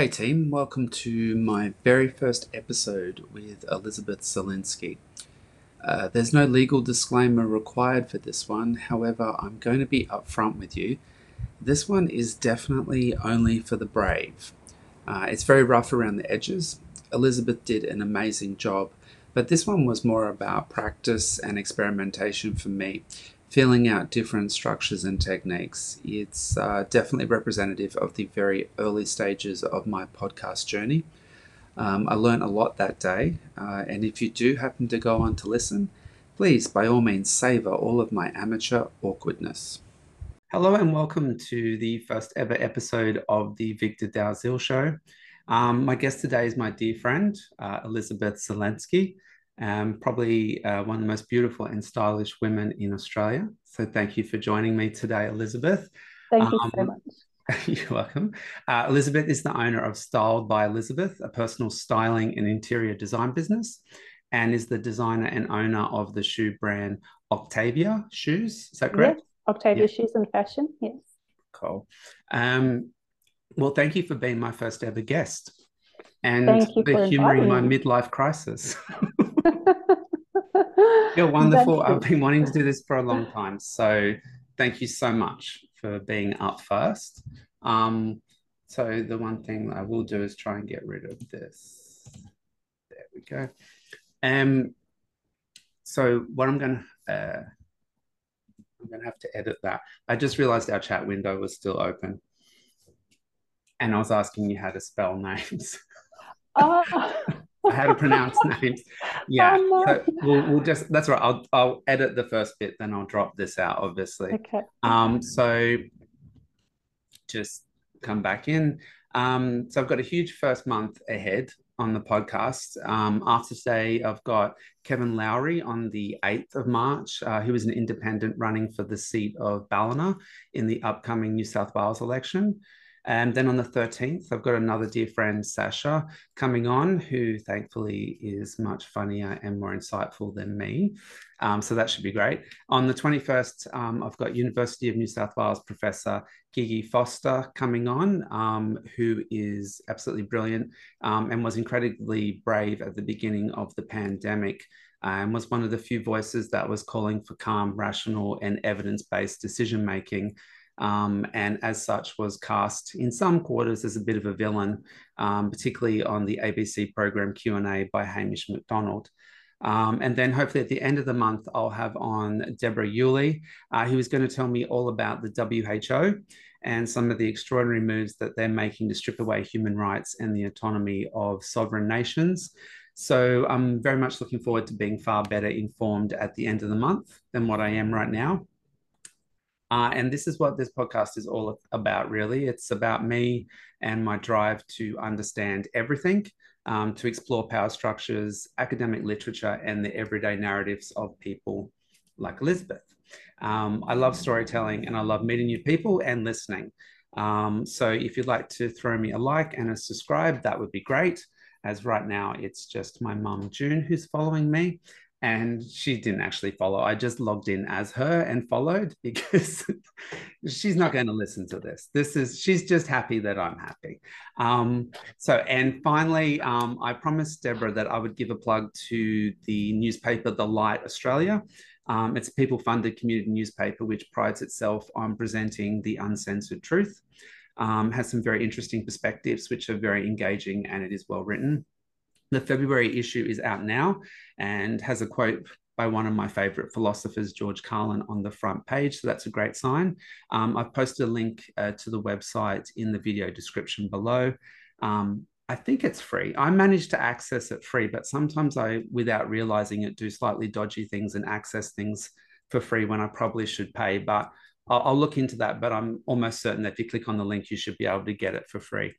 Hey team, welcome to my very first episode with Elizabeth Zielinski. Uh, there's no legal disclaimer required for this one, however, I'm going to be upfront with you. This one is definitely only for the brave. Uh, it's very rough around the edges. Elizabeth did an amazing job, but this one was more about practice and experimentation for me feeling out different structures and techniques. It's uh, definitely representative of the very early stages of my podcast journey. Um, I learned a lot that day, uh, and if you do happen to go on to listen, please by all means savor all of my amateur awkwardness. Hello, and welcome to the first ever episode of the Victor Dalziel Show. Um, my guest today is my dear friend, uh, Elizabeth Zielinski um, probably uh, one of the most beautiful and stylish women in Australia. So thank you for joining me today, Elizabeth. Thank um, you so um, much. You're welcome. Uh, Elizabeth is the owner of Styled by Elizabeth, a personal styling and interior design business, and is the designer and owner of the shoe brand Octavia Shoes. Is that correct? Yes, Octavia yeah. Shoes and Fashion. Yes. Cool. Um, well, thank you for being my first ever guest and for humoring my midlife crisis. You're wonderful. I've been wanting to do this for a long time. So thank you so much for being up first. Um, so the one thing I will do is try and get rid of this. There we go. Um, so what I'm going to, uh, I'm going to have to edit that. I just realized our chat window was still open. And I was asking you how to spell names. Oh. How to pronounce names. Yeah, oh, no. so we'll, we'll just that's right. I'll I'll edit the first bit, then I'll drop this out. Obviously. Okay. Um. So just come back in. Um. So I've got a huge first month ahead on the podcast. Um, after today, I've got Kevin Lowry on the 8th of March, uh, who is an independent running for the seat of Ballina in the upcoming New South Wales election. And then on the 13th, I've got another dear friend, Sasha, coming on, who thankfully is much funnier and more insightful than me. Um, so that should be great. On the 21st, um, I've got University of New South Wales Professor Gigi Foster coming on, um, who is absolutely brilliant um, and was incredibly brave at the beginning of the pandemic and was one of the few voices that was calling for calm, rational, and evidence-based decision making um, and as such was cast in some quarters as a bit of a villain, um, particularly on the ABC program Q&A by Hamish Macdonald. Um, and then hopefully at the end of the month, I'll have on Deborah Yulee, uh, who is going to tell me all about the WHO and some of the extraordinary moves that they're making to strip away human rights and the autonomy of sovereign nations. So I'm very much looking forward to being far better informed at the end of the month than what I am right now. Uh, and this is what this podcast is all about, really. It's about me and my drive to understand everything, um, to explore power structures, academic literature, and the everyday narratives of people like Elizabeth. Um, I love storytelling and I love meeting new people and listening. Um, so if you'd like to throw me a like and a subscribe, that would be great. As right now, it's just my mum, June, who's following me and she didn't actually follow. I just logged in as her and followed because she's not going to listen to this. This is she's just happy that I'm happy. Um, so, and finally, um, I promised Deborah that I would give a plug to the newspaper, The Light Australia. Um, it's a people-funded community newspaper which prides itself on presenting the uncensored truth. Um, has some very interesting perspectives, which are very engaging, and it is well written. The February issue is out now and has a quote by one of my favorite philosophers, George Carlin, on the front page. So that's a great sign. Um, I've posted a link uh, to the website in the video description below. Um, I think it's free. I managed to access it free, but sometimes I, without realizing it, do slightly dodgy things and access things for free when I probably should pay. But I'll, I'll look into that. But I'm almost certain that if you click on the link, you should be able to get it for free.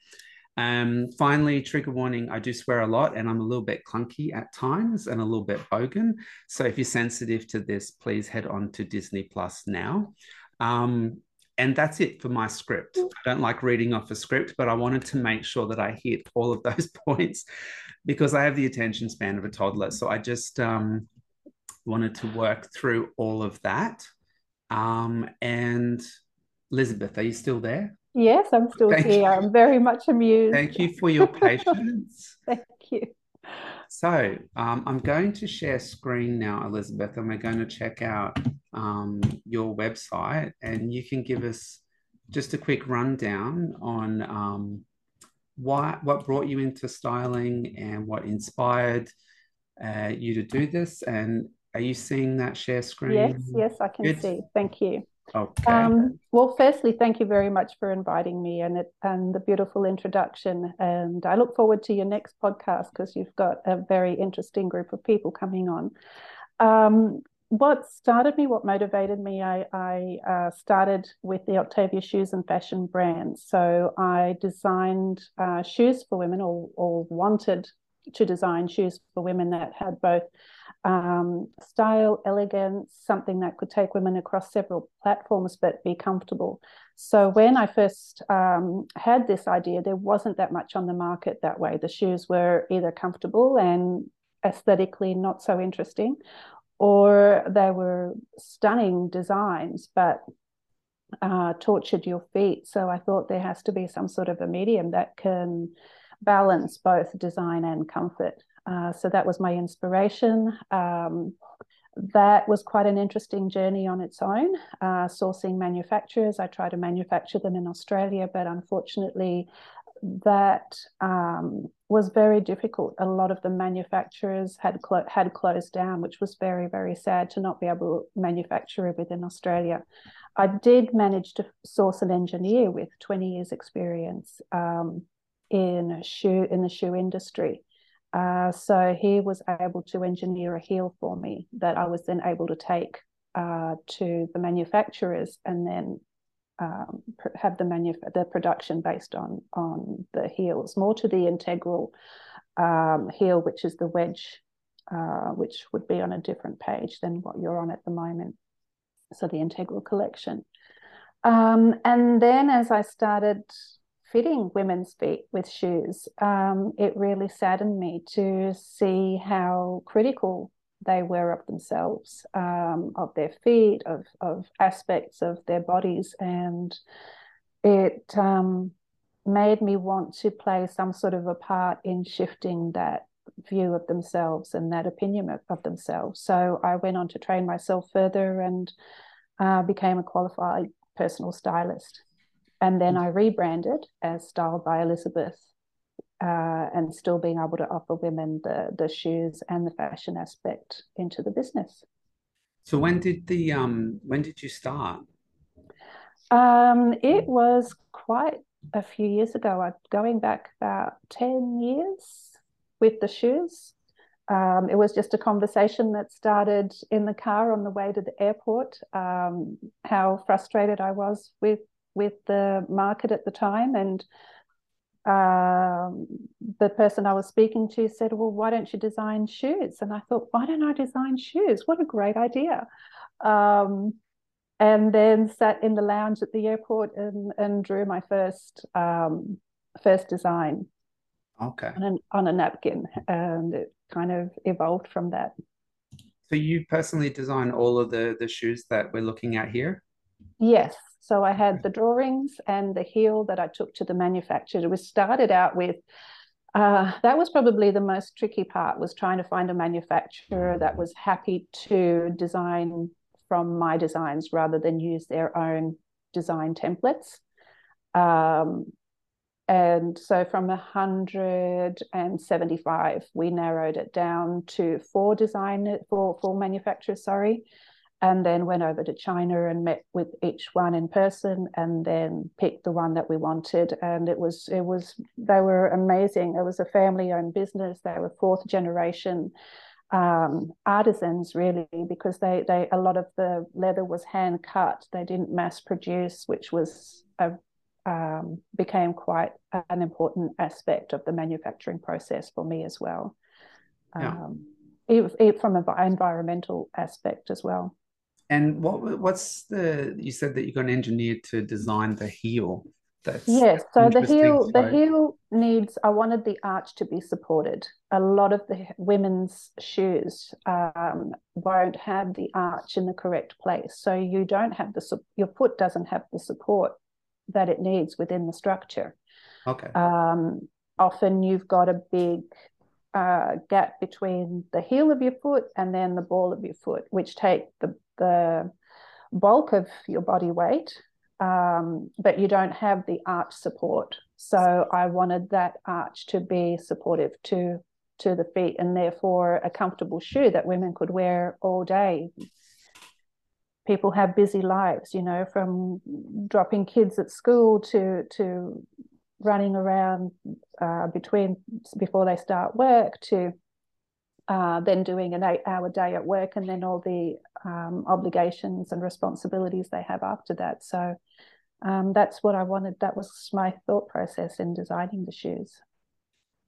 Um, finally, trigger warning, I do swear a lot and I'm a little bit clunky at times and a little bit bogan. So if you're sensitive to this, please head on to Disney Plus now. Um, and that's it for my script. I don't like reading off a script, but I wanted to make sure that I hit all of those points because I have the attention span of a toddler. So I just um, wanted to work through all of that. Um, and Elizabeth, are you still there? Yes, I'm still Thank here. you. I'm very much amused. Thank you for your patience. Thank you. So um, I'm going to share screen now, Elizabeth, and we're going to check out um, your website, and you can give us just a quick rundown on um, why, what brought you into styling and what inspired uh, you to do this. And are you seeing that share screen? Yes, yes, I can Good. see. Thank you. Okay. Um, well, firstly, thank you very much for inviting me and it and the beautiful introduction. And I look forward to your next podcast because you've got a very interesting group of people coming on. Um, what started me, what motivated me, I, I uh, started with the Octavia Shoes and Fashion brand. So I designed uh, shoes for women or, or wanted to design shoes for women that had both um, style, elegance, something that could take women across several platforms but be comfortable. So when I first um, had this idea, there wasn't that much on the market that way. The shoes were either comfortable and aesthetically not so interesting, or they were stunning designs but uh, tortured your feet. So I thought there has to be some sort of a medium that can balance both design and comfort. Uh, so that was my inspiration. Um, that was quite an interesting journey on its own, uh, sourcing manufacturers. I tried to manufacture them in Australia, but unfortunately, that um, was very difficult. A lot of the manufacturers had clo- had closed down, which was very very sad to not be able to manufacture within Australia. I did manage to source an engineer with 20 years experience um, in shoe in the shoe industry. Uh, so he was able to engineer a heel for me that I was then able to take uh, to the manufacturers and then um, have the manuf- the production based on on the heels, more to the integral um, heel, which is the wedge, uh, which would be on a different page than what you're on at the moment. So the integral collection. Um, and then as I started fitting women's feet with shoes, um, it really saddened me to see how critical they were of themselves, um, of their feet, of, of aspects of their bodies. And it um, made me want to play some sort of a part in shifting that view of themselves and that opinion of, themselves. So I went on to train myself further and uh, became a qualified personal stylist. And then I rebranded as Styled by Elizabeth uh, and still being able to offer women the, the shoes and the fashion aspect into the business. So when did the um when did you start? Um, it was quite a few years ago. I'm going back about 10 years with the shoes. Um, it was just a conversation that started in the car on the way to the airport. Um, how frustrated I was with with the market at the time, and um, the person I was speaking to said, "Well, why don't you design shoes?" And I thought, "Why don't I design shoes? What a great idea!" Um, and then sat in the lounge at the airport and, and drew my first um, first design Okay. on, an, on a napkin, and it kind of evolved from that. So you personally design all of the the shoes that we're looking at here? Yes. So I had the drawings and the heel that I took to the manufacturer. We started out with uh, that was probably the most tricky part was trying to find a manufacturer that was happy to design from my designs rather than use their own design templates. Um, and so from 175, we narrowed it down to four design four, four manufacturers, sorry, and then went over to China and met with each one in person and then picked the one that we wanted. And it was, it was, they were amazing. It was a family owned business. They were fourth generation um, artisans really because they they a lot of the leather was hand cut they didn't mass produce which was a um, became quite an important aspect of the manufacturing process for me as well Yeah. um, it, it from an environmental aspect as well And what what's the you said that you got an engineer to design the heel. That's Yes, so the heel the heel needs I wanted the arch to be supported. A lot of the women's shoes um, won't have the arch in the correct place. So you don't have the your foot doesn't have the support that it needs within the structure. Okay. Um, often you've got a big uh, gap between the heel of your foot and then the ball of your foot, which take the, the bulk of your body weight, um, but you don't have the arch support. So I wanted that arch to be supportive to to the feet and therefore a comfortable shoe that women could wear all day. People have busy lives, you know, from dropping kids at school to to running around uh, between before they start work to uh, then doing an eight hour day at work and then all the um, obligations and responsibilities they have after that. So um, that's what I wanted. That was my thought process in designing the shoes.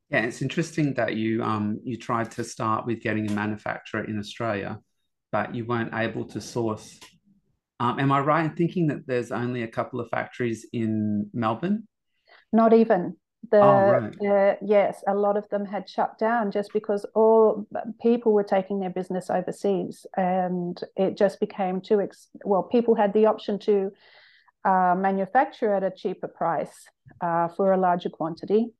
Yeah, it's interesting that you um, you tried to start with getting a manufacturer in Australia, but you weren't able to source. Um, am I right in thinking that there's only a couple of factories in Melbourne? Not even the, oh, right. the, yes a lot of them had shut down just because all people were taking their business overseas and it just became too ex- well people had the option to uh, manufacture at a cheaper price uh, for a larger quantity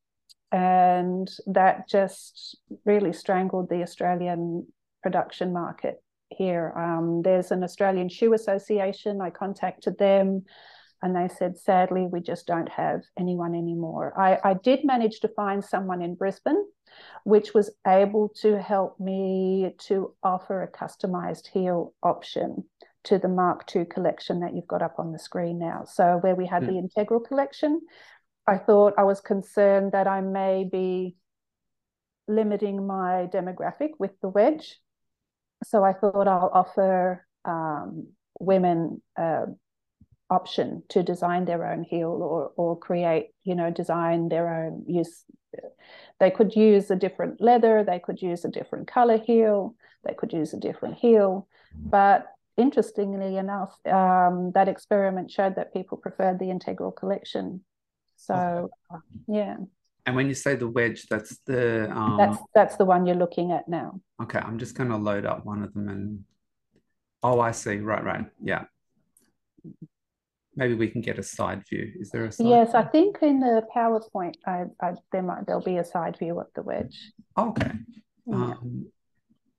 and that just really strangled the australian production market here. Um, there's an australian shoe association. I contacted them and they said, sadly, we just don't have anyone anymore. I, I did manage to find someone in Brisbane, which was able to help me to offer a customized heel option to the Mark II collection that you've got up on the screen now. So, where we had mm. the integral collection, I thought I was concerned that I may be limiting my demographic with the wedge. So, I thought I'll offer um, women uh, option to design their own heel or or create you know design their own use. They could use a different leather they could use a different color heel they could use a different heel but interestingly enough um, that experiment showed that people preferred the integral collection. So uh, yeah. And when you say the wedge that's the um... that's that's the one you're looking at now. Okay i'm just going to load up one of them and oh i see. Right right. Yeah maybe we can get a side view. Is there a side Yes, view? I think in the PowerPoint, I, I, there might there'll be a side view of the wedge. Okay. Yeah. Um,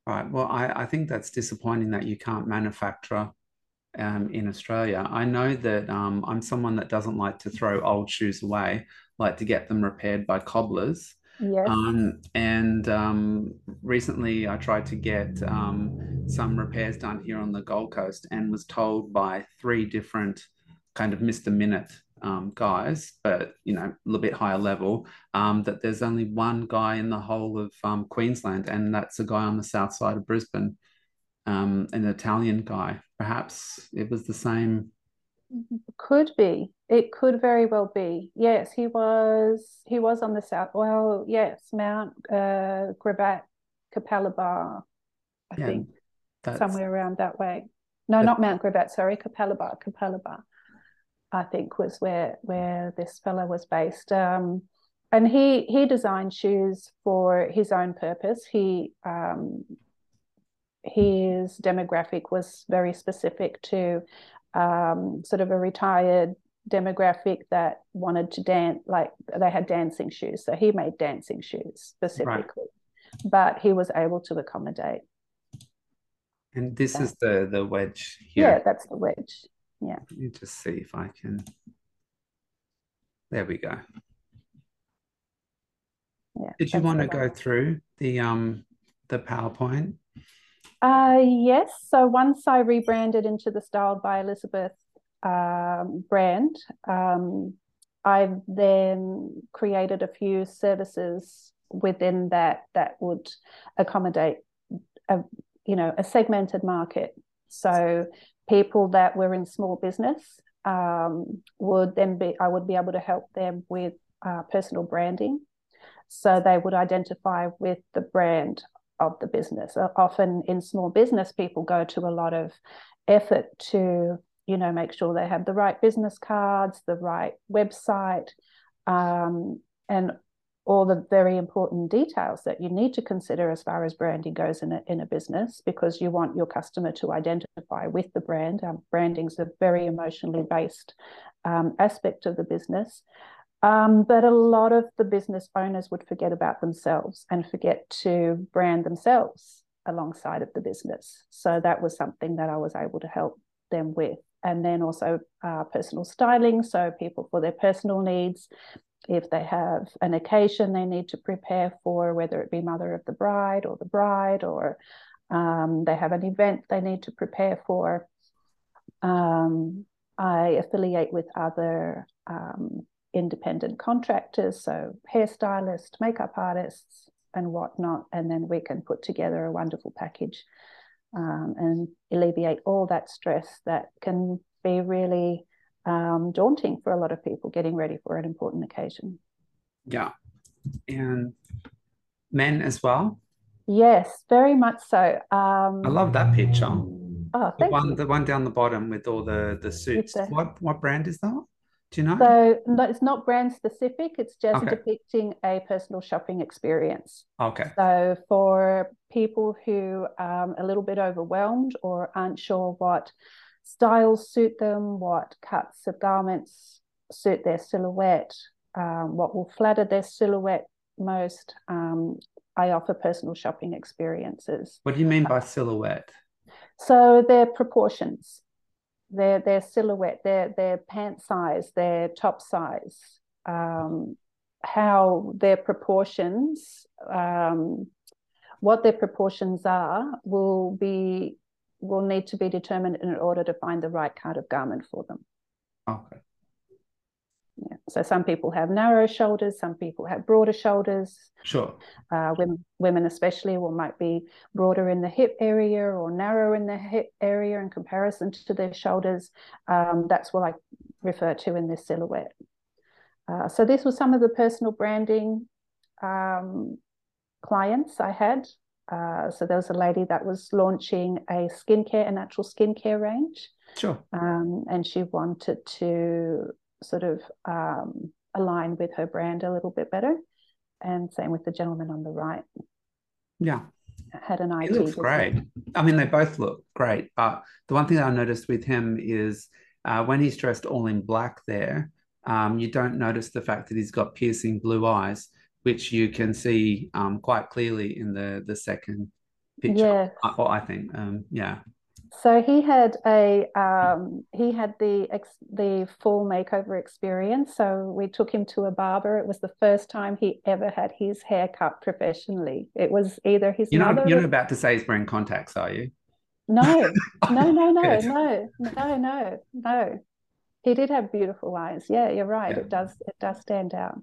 right. Well, I, I think that's disappointing that you can't manufacture um, in Australia. I know that um, I'm someone that doesn't like to throw old shoes away, like to get them repaired by cobblers. Yes. Um, and um, recently I tried to get um, some repairs done here on the Gold Coast and was told by three different kind of Mister Minit um, guys, but you know, a little bit higher level, um, that there's only one guy in the whole of um, Queensland, and that's a guy on the south side of Brisbane, um, an Italian guy. Perhaps it was the same. Could be. It could very well be. Yes, he was. He was on the south. Well, yes, Mount uh, Gravatt, Capalaba, I yeah, think, somewhere around that way. No, not Mount Gravatt. Sorry, Capalaba, Capalaba. I think was where where this fellow was based. Um, and he he designed shoes for his own purpose. He um, his demographic was very specific to um, sort of a retired demographic that wanted to dance like they had dancing shoes so he made dancing shoes specifically right. but he was able to accommodate and this that. is the the wedge here yeah that's the wedge yeah. Let me just see if I can. There we go. Yeah, Did you want to go through the um the PowerPoint? Uh yes. So once I rebranded into the Styled by Elizabeth um, brand, um, I then created a few services within that that would accommodate a you know a segmented market. So people that were in small business um, would then be I would be able to help them with uh, personal branding, so they would identify with the brand of the business. Uh, often in small business, people go to a lot of effort to you know make sure they have the right business cards, the right website, um, and all the very important details that you need to consider as far as branding goes in a, in a business because you want your customer to identify with the brand. Um, branding is a very emotionally based um, aspect of the business. Um, but a lot of the business owners would forget about themselves and forget to brand themselves alongside of the business. So that was something that I was able to help them with. And then also uh, personal styling. So people for their personal needs, if they have an occasion they need to prepare for, whether it be mother of the bride or the bride, or um, they have an event they need to prepare for. Um, I affiliate with other um, independent contractors, so hairstylists, makeup artists, and whatnot, and then we can put together a wonderful package um, and alleviate all that stress that can be really um, daunting for a lot of people getting ready for an important occasion. Yeah. And men as well? Yes, very much so. Um, I love that picture. Oh, thank the one, you. the one down the bottom with all the the suits. The... What what brand is that? Do you know? So no, it's not brand specific. It's just okay. depicting a personal shopping experience. Okay. So for people who are um, a little bit overwhelmed or aren't sure what styles suit them, what cuts of garments suit their silhouette, um, what will flatter their silhouette most. Um, I offer personal shopping experiences. What do you mean by silhouette? So their proportions, their their silhouette, their their pant size, their top size, um, how their proportions, um, what their proportions are, will be will need to be determined in order to find the right kind of garment for them. Okay. Yeah. So some people have narrow shoulders, some people have broader shoulders. Sure. Uh, women, women especially, will might be broader in the hip area or narrow in the hip area in comparison to their shoulders. Um, that's what I refer to in this silhouette. Uh, so this was some of the personal branding um, clients I had. Uh, so there was a lady that was launching a skincare, a natural skincare range. Sure. Um, and she wanted to sort of um, align with her brand a little bit better. And same with the gentleman on the right. Yeah. Had an IT. He looks great. I mean, they both look great. But the one thing I noticed with him is uh, when he's dressed all in black there, um, you don't notice the fact that he's got piercing blue eyes which you can see um, quite clearly in the the second picture. Yeah. I, I think, um, yeah. So he had a um, he had the ex- the full makeover experience. So we took him to a barber. It was the first time he ever had his hair cut professionally. It was either his you're. Not, you're not about to say he's wearing contacts, are you? No, no, no, no, no, no, no, no he did have beautiful eyes yeah you're right. Yeah. it does it does stand out.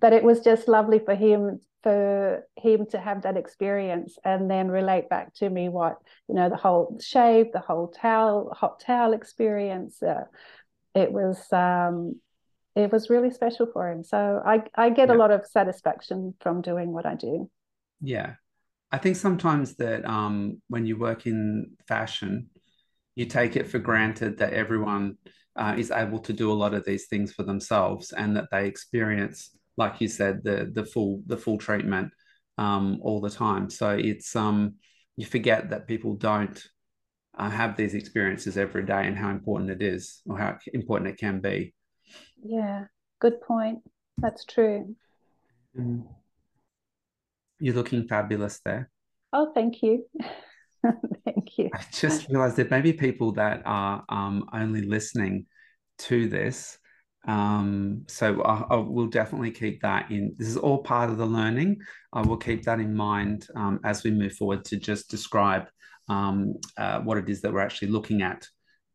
But it was just lovely for him for him to have that experience and then relate back to me what you know the whole shave the whole towel hot towel experience. Uh, it was um it was really special for him. So i i get yeah. a lot of satisfaction from doing what i do. Yeah. I think sometimes that um when you work in fashion you take it for granted that everyone uh, is able to do a lot of these things for themselves and that they experience like you said the the full the full treatment um, all the time. So it's um you forget that people don't uh, have these experiences every day and how important it is or how important it can be. Yeah good point. That's true. Mm. you're looking fabulous there. Oh thank you Thank you. I just realized there may be people that are um, only listening to this. Um, so I, I, will definitely keep that in. This is all part of the learning. I will keep that in mind um, as we move forward to just describe um, uh, what it is that we're actually looking at.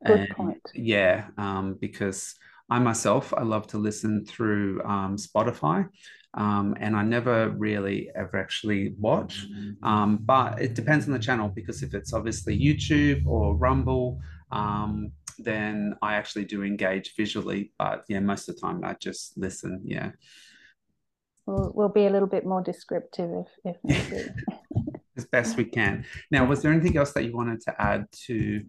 Good and, point. Yeah, um, because I myself I love to listen through um, Spotify. Um, and I never really ever actually watch. Um, but it depends on the channel because if it's obviously YouTube or Rumble, um, then I actually do engage visually. But yeah, most of the time I just listen. Yeah. We'll, we'll be a little bit more descriptive if, if need as best we can. Now, was there anything else that you wanted to add to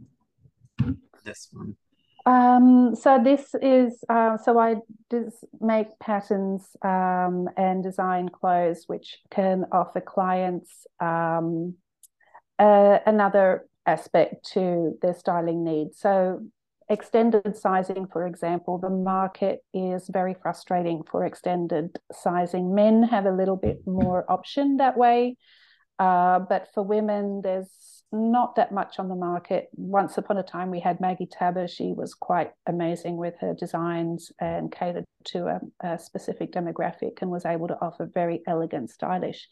this one? Um, so this is uh, so I just make patterns um, and design clothes which can offer clients um, uh, another aspect to their styling needs. So extended sizing, for example, the market is very frustrating for extended sizing. Men have a little bit more option that way, uh, but for women, there's not that much on the market. Once upon a time, we had Maggie Tabberer. She was quite amazing with her designs and catered to a, a specific demographic and was able to offer very elegant, stylish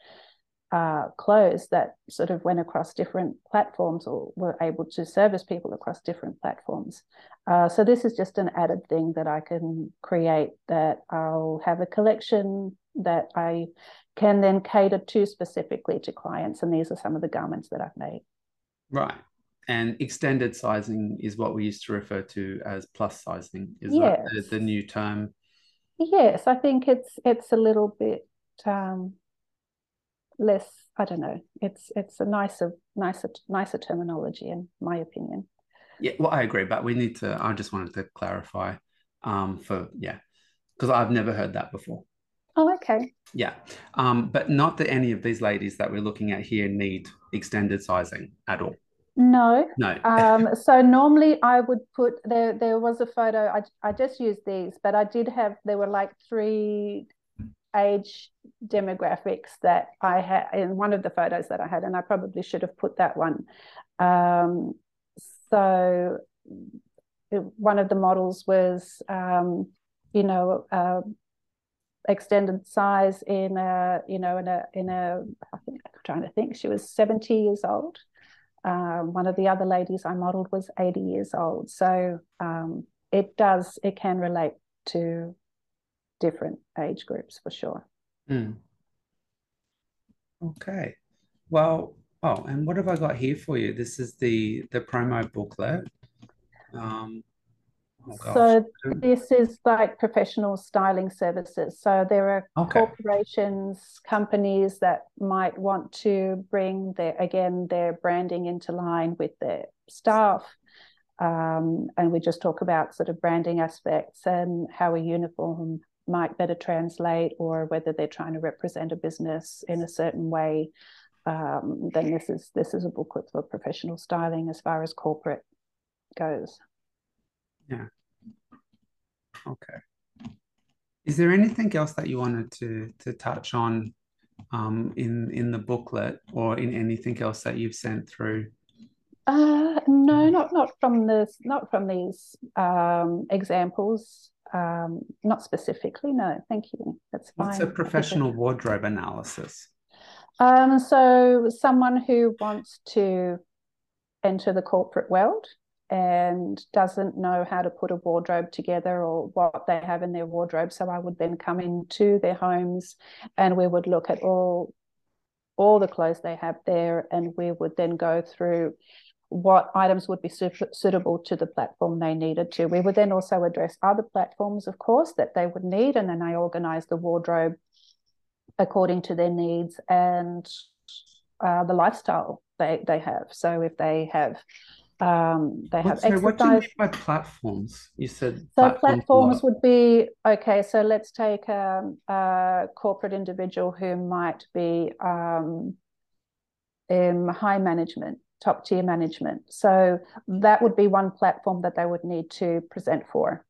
uh, clothes that sort of went across different platforms or were able to service people across different platforms. Uh, so this is just an added thing that I can create that I'll have a collection that I can then cater to specifically to clients. And these are some of the garments that I've made. Right. And extended sizing is what we used to refer to as plus sizing. Is yes. that the, the, new term? Yes, I think it's it's a little bit um, less. I don't know. It's it's a nicer nicer nicer terminology in my opinion. Yeah, well, I agree, but we need to. I just wanted to clarify um, for yeah, because I've never heard that before. Oh, okay. Yeah, um, but not that any of these ladies that we're looking at here need extended sizing at all. No. No. um, so normally I would put there. There was a photo. I I just used these, but I did have. There were like three age demographics that I had in one of the photos that I had, and I probably should have put that one. Um, so one of the models was, um, you know, uh, extended size in a you know in a in a I think I'm trying to think she was 70 years old. Um, one of the other ladies I modeled was 80 years old. So um, it does it can relate to different age groups for sure. Mm. okay. Well oh and what have I got here for you? This is the the promo booklet. Um, Oh, so this is like professional styling services. So there are okay. corporations, companies that might want to bring their again their branding into line with their staff. Um, and we just talk about sort of branding aspects and how a uniform might better translate or whether they're trying to represent a business in a certain way. Um, then this is this is a booklet for professional styling as far as corporate goes. Yeah. Okay. Is there anything else that you wanted to to touch on um, in in the booklet or in anything else that you've sent through? Uh, no, not not from this, not from these um, examples. Um, not specifically. No, thank you. That's fine. What's a professional wardrobe analysis? Um, so someone who wants to enter the corporate world and doesn't know how to put a wardrobe together or what they have in their wardrobe. So I would then come into their homes and we would look at all all the clothes they have there and we would then go through what items would be su- suitable to the platform they needed to. We would then also address other platforms, of course, that they would need, and then I organize the wardrobe according to their needs and uh, the lifestyle they, they have. So if they have um, they have so exercise. What do you mean by platforms? You said so. Platforms, would be okay. So let's take a, a corporate individual who might be um, in high management, top tier management. So that would be one platform that they would need to present for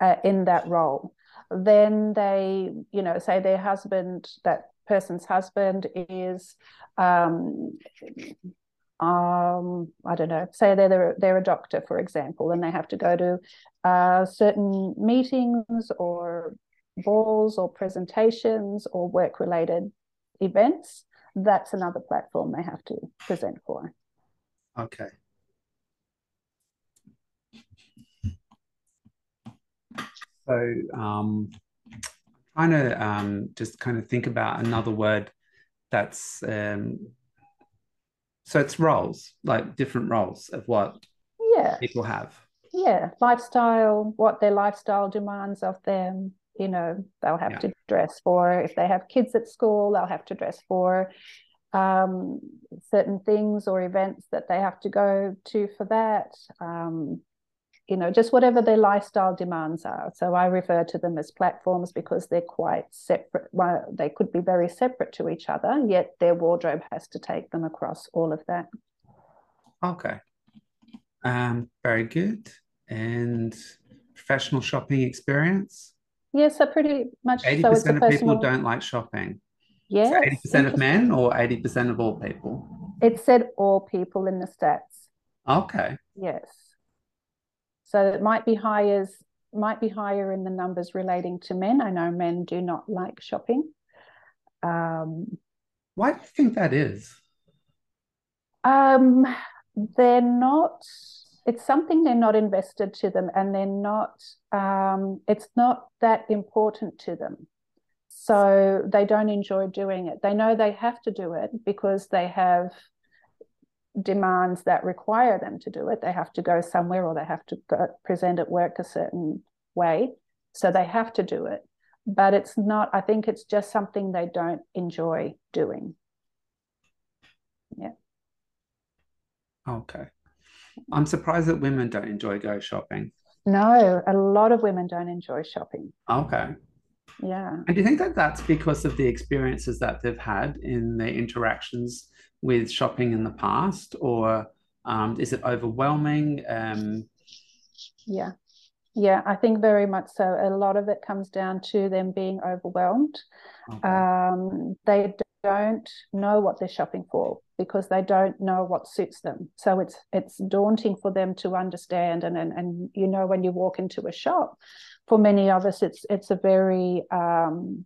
uh, in that role. Then they, you know, say their husband, that person's husband is um, um, I don't know, say they're, they're a doctor, for example, and they have to go to uh, certain meetings or balls or presentations or work related events, that's another platform they have to present for. Okay. So, um, I'm trying to um, just kind of think about another word that's um, so it's roles, like different roles of what yeah people have. Yeah, lifestyle, what their lifestyle demands of them. You know, they'll have yeah. to dress for if they have kids at school, they'll have to dress for um, certain things or events that they have to go to for that. Um, you know, just whatever their lifestyle demands are. So I refer to them as platforms because they're quite separate. Well, they could be very separate to each other, yet their wardrobe has to take them across all of that. Okay. Um, very good. And professional shopping experience? Yes, so pretty much 80% so of personal... people don't like shopping. Yes. So 80% of men or 80% of all people? It said all people in the stats. Okay. Yes. So it might be higher might be higher in the numbers relating to men. I know men do not like shopping. Um, Why do you think that is? Um, they're not. It's something they're not invested to them, and they're not. Um, it's not that important to them, so they don't enjoy doing it. They know they have to do it because they have demands that require them to do it. They have to go somewhere or they have to go, present at work a certain way. So they have to do it. But it's not, I think it's just something they don't enjoy doing. Yeah. Okay. I'm surprised that women don't enjoy go shopping. No, a lot of women don't enjoy shopping. Okay. Yeah. And do you think that that's because of the experiences that they've had in their interactions with shopping in the past, or um, is it overwhelming? Um, yeah. Yeah, I think very much so. A lot of it comes down to them being overwhelmed. Okay. Um, they don't know what they're shopping for because they don't know what suits them. So it's it's daunting for them to understand. And and, and you know when you walk into a shop, for many of us, it's it's a very um,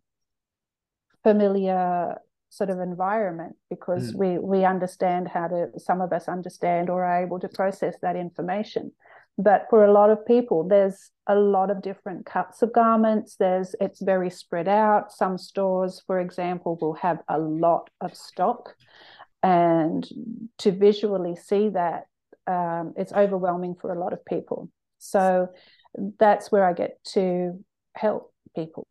familiar sort of environment because mm. we we understand how to some of us understand or are able to process that information. But for a lot of people there's a lot of different cuts of garments. There's it's very spread out. Some stores for example will have a lot of stock. And to visually see that um, it's overwhelming for a lot of people. So that's where i get to help people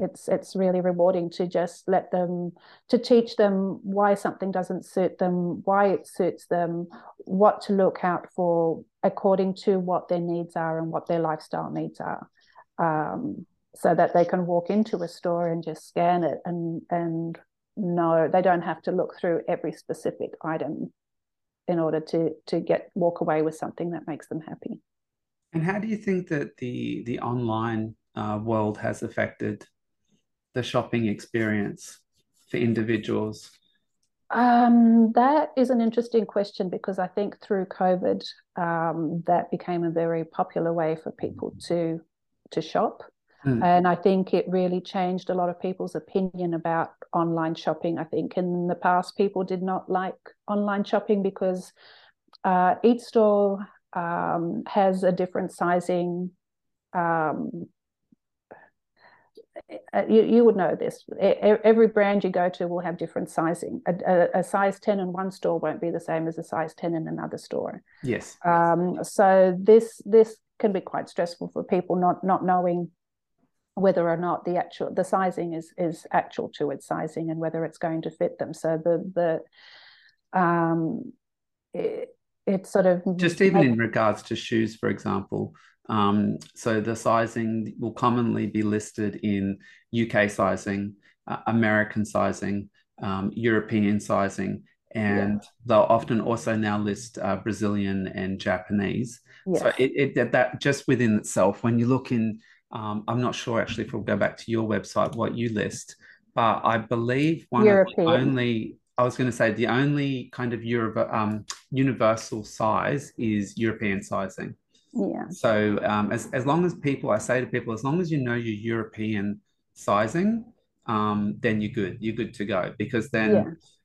it's it's really rewarding to just let them to teach them why something doesn't suit them why it suits them what to look out for according to what their needs are and what their lifestyle needs are. Um, so that they can walk into a store and just scan it and and know they don't have to look through every specific item in order to to get walk away with something that makes them happy. And how do you think that the the online uh, world has affected the shopping experience for individuals? Um, that is an interesting question because I think through COVID, um, that became a very popular way for people to to shop, mm. and I think it really changed a lot of people's opinion about online shopping. I think in the past, people did not like online shopping because uh, each store um, has a different sizing um, you, you would know this. Every brand you go to will have different sizing. A, a, a, size 10 in one store won't be the same as a size 10 in another store. Yes. Um, so this this can be quite stressful for people not not knowing whether or not the actual the sizing is is actual to its sizing and whether it's going to fit them. So the the um it, it's sort of just even in regards to shoes, for example, um, so the sizing will commonly be listed in UK sizing, uh, American sizing, um, European sizing, and yeah. they'll often also now list uh, Brazilian and Japanese. Yes. So it, it, that just within itself, when you look in, um, I'm not sure actually if we'll go back to your website what you list, but I believe one European. of the only I was going to say the only kind of Euro, um, universal size is European sizing. Yeah. So um, as, as long as people, I say to people, as long as you know your European sizing, um, then you're good. You're good to go because then, yeah.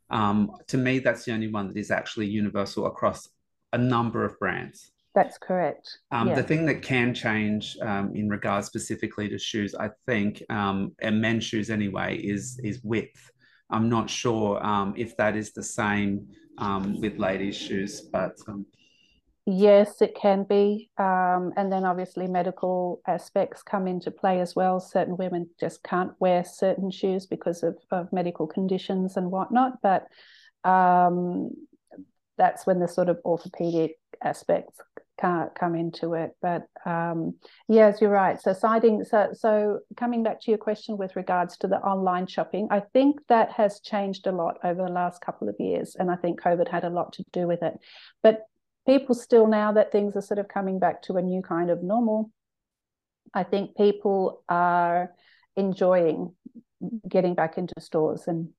um, to me, that's the only one that is actually universal across a number of brands. That's correct. Um, yeah. The thing that can change um, in regards specifically to shoes, I think, um, and men's shoes anyway, is is width. I'm not sure um, if that is the same um, with ladies' shoes, but um, Yes, it can be. Um, and then obviously medical aspects come into play as well. Certain women just can't wear certain shoes because of, of medical conditions and whatnot. But um, that's when the sort of orthopedic aspects can't come into it. But um, yes, you're right. So citing so so coming back to your question with regards to the online shopping, I think that has changed a lot over the last couple of years, and I think COVID had a lot to do with it. But people still now that things are sort of coming back to a new kind of normal, I think people are enjoying getting back into stores and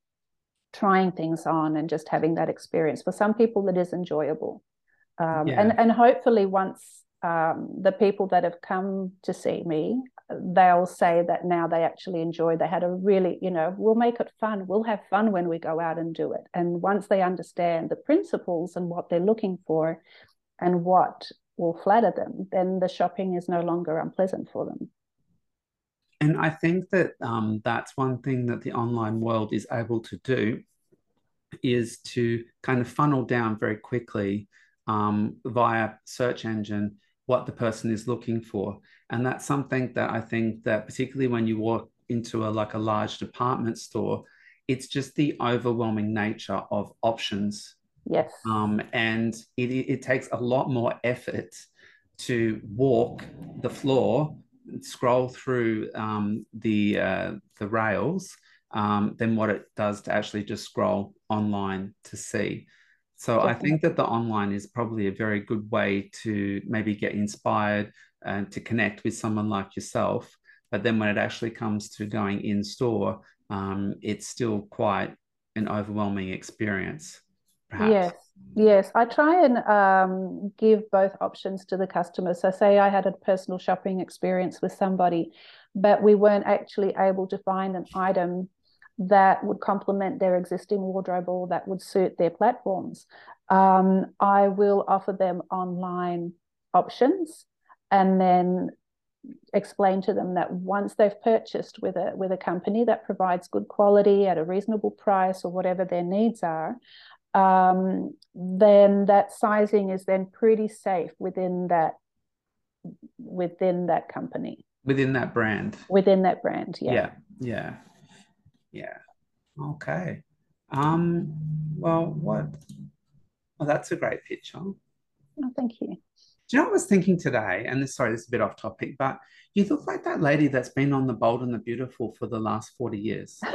trying things on and just having that experience. For some people, it is enjoyable. Um, yeah. and, and hopefully, once um, the people that have come to see me, they'll say that now they actually enjoy. They had a really, you know, we'll make it fun. We'll have fun when we go out and do it. And once they understand the principles and what they're looking for and what will flatter them, then the shopping is no longer unpleasant for them. And I think that um, that's one thing that the online world is able to do is to kind of funnel down very quickly um, via search engine what the person is looking for. And that's something that I think that particularly when you walk into a like a large department store, it's just the overwhelming nature of options. Yes. Um, and it, it takes a lot more effort to walk the floor scroll through um, the uh, the rails um, than what it does to actually just scroll online to see. So Definitely. I think that the online is probably a very good way to maybe get inspired and to connect with someone like yourself. But then when it actually comes to going in store, um, it's still quite an overwhelming experience. Perhaps. Yes, yes. I try and um, give both options to the customer. So, say I had a personal shopping experience with somebody, but we weren't actually able to find an item that would complement their existing wardrobe or that would suit their platforms. Um, I will offer them online options and then explain to them that once they've purchased with a with a company that provides good quality at a reasonable price or whatever their needs are um, then that sizing is then pretty safe within that within that company. Within that brand. Within that brand yeah. Yeah yeah yeah okay um well what well that's a great picture oh thank you do you know what I was thinking today? And this, sorry, this is a bit off topic, but you look like that lady that's been on The Bold and the Beautiful for the last 40 years.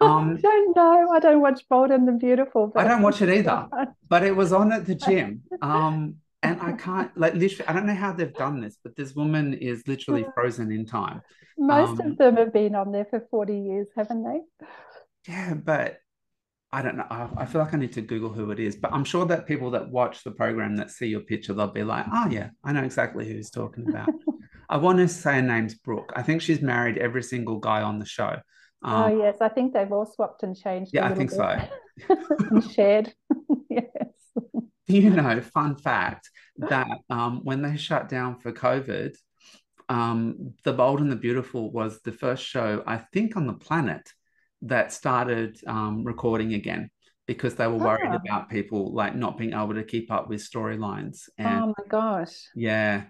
Um, I don't know. I don't watch Bold and the Beautiful. I don't watch it either. But it was on at the gym. Um, and I can't like literally. I don't know how they've done this, but this woman is literally frozen in time. Most um, of them have been on there for forty years, haven't they? Yeah, but I don't know. I, I, feel like I need to Google who it is, but I'm sure that people that watch the program that see your picture, they'll be like, "Oh yeah, I know exactly who he's talking about." I want to say her name's Brooke. I think she's married every single guy on the show. Oh, um, oh yes, I think they've all swapped and changed. Yeah, I think bit. so. and shared. You know, fun fact that um, when they shut down for COVID, um, The Bold and the Beautiful was the first show I think on the planet that started um, recording again because they were worried oh. about people like not being able to keep up with storylines. oh my gosh! Yeah,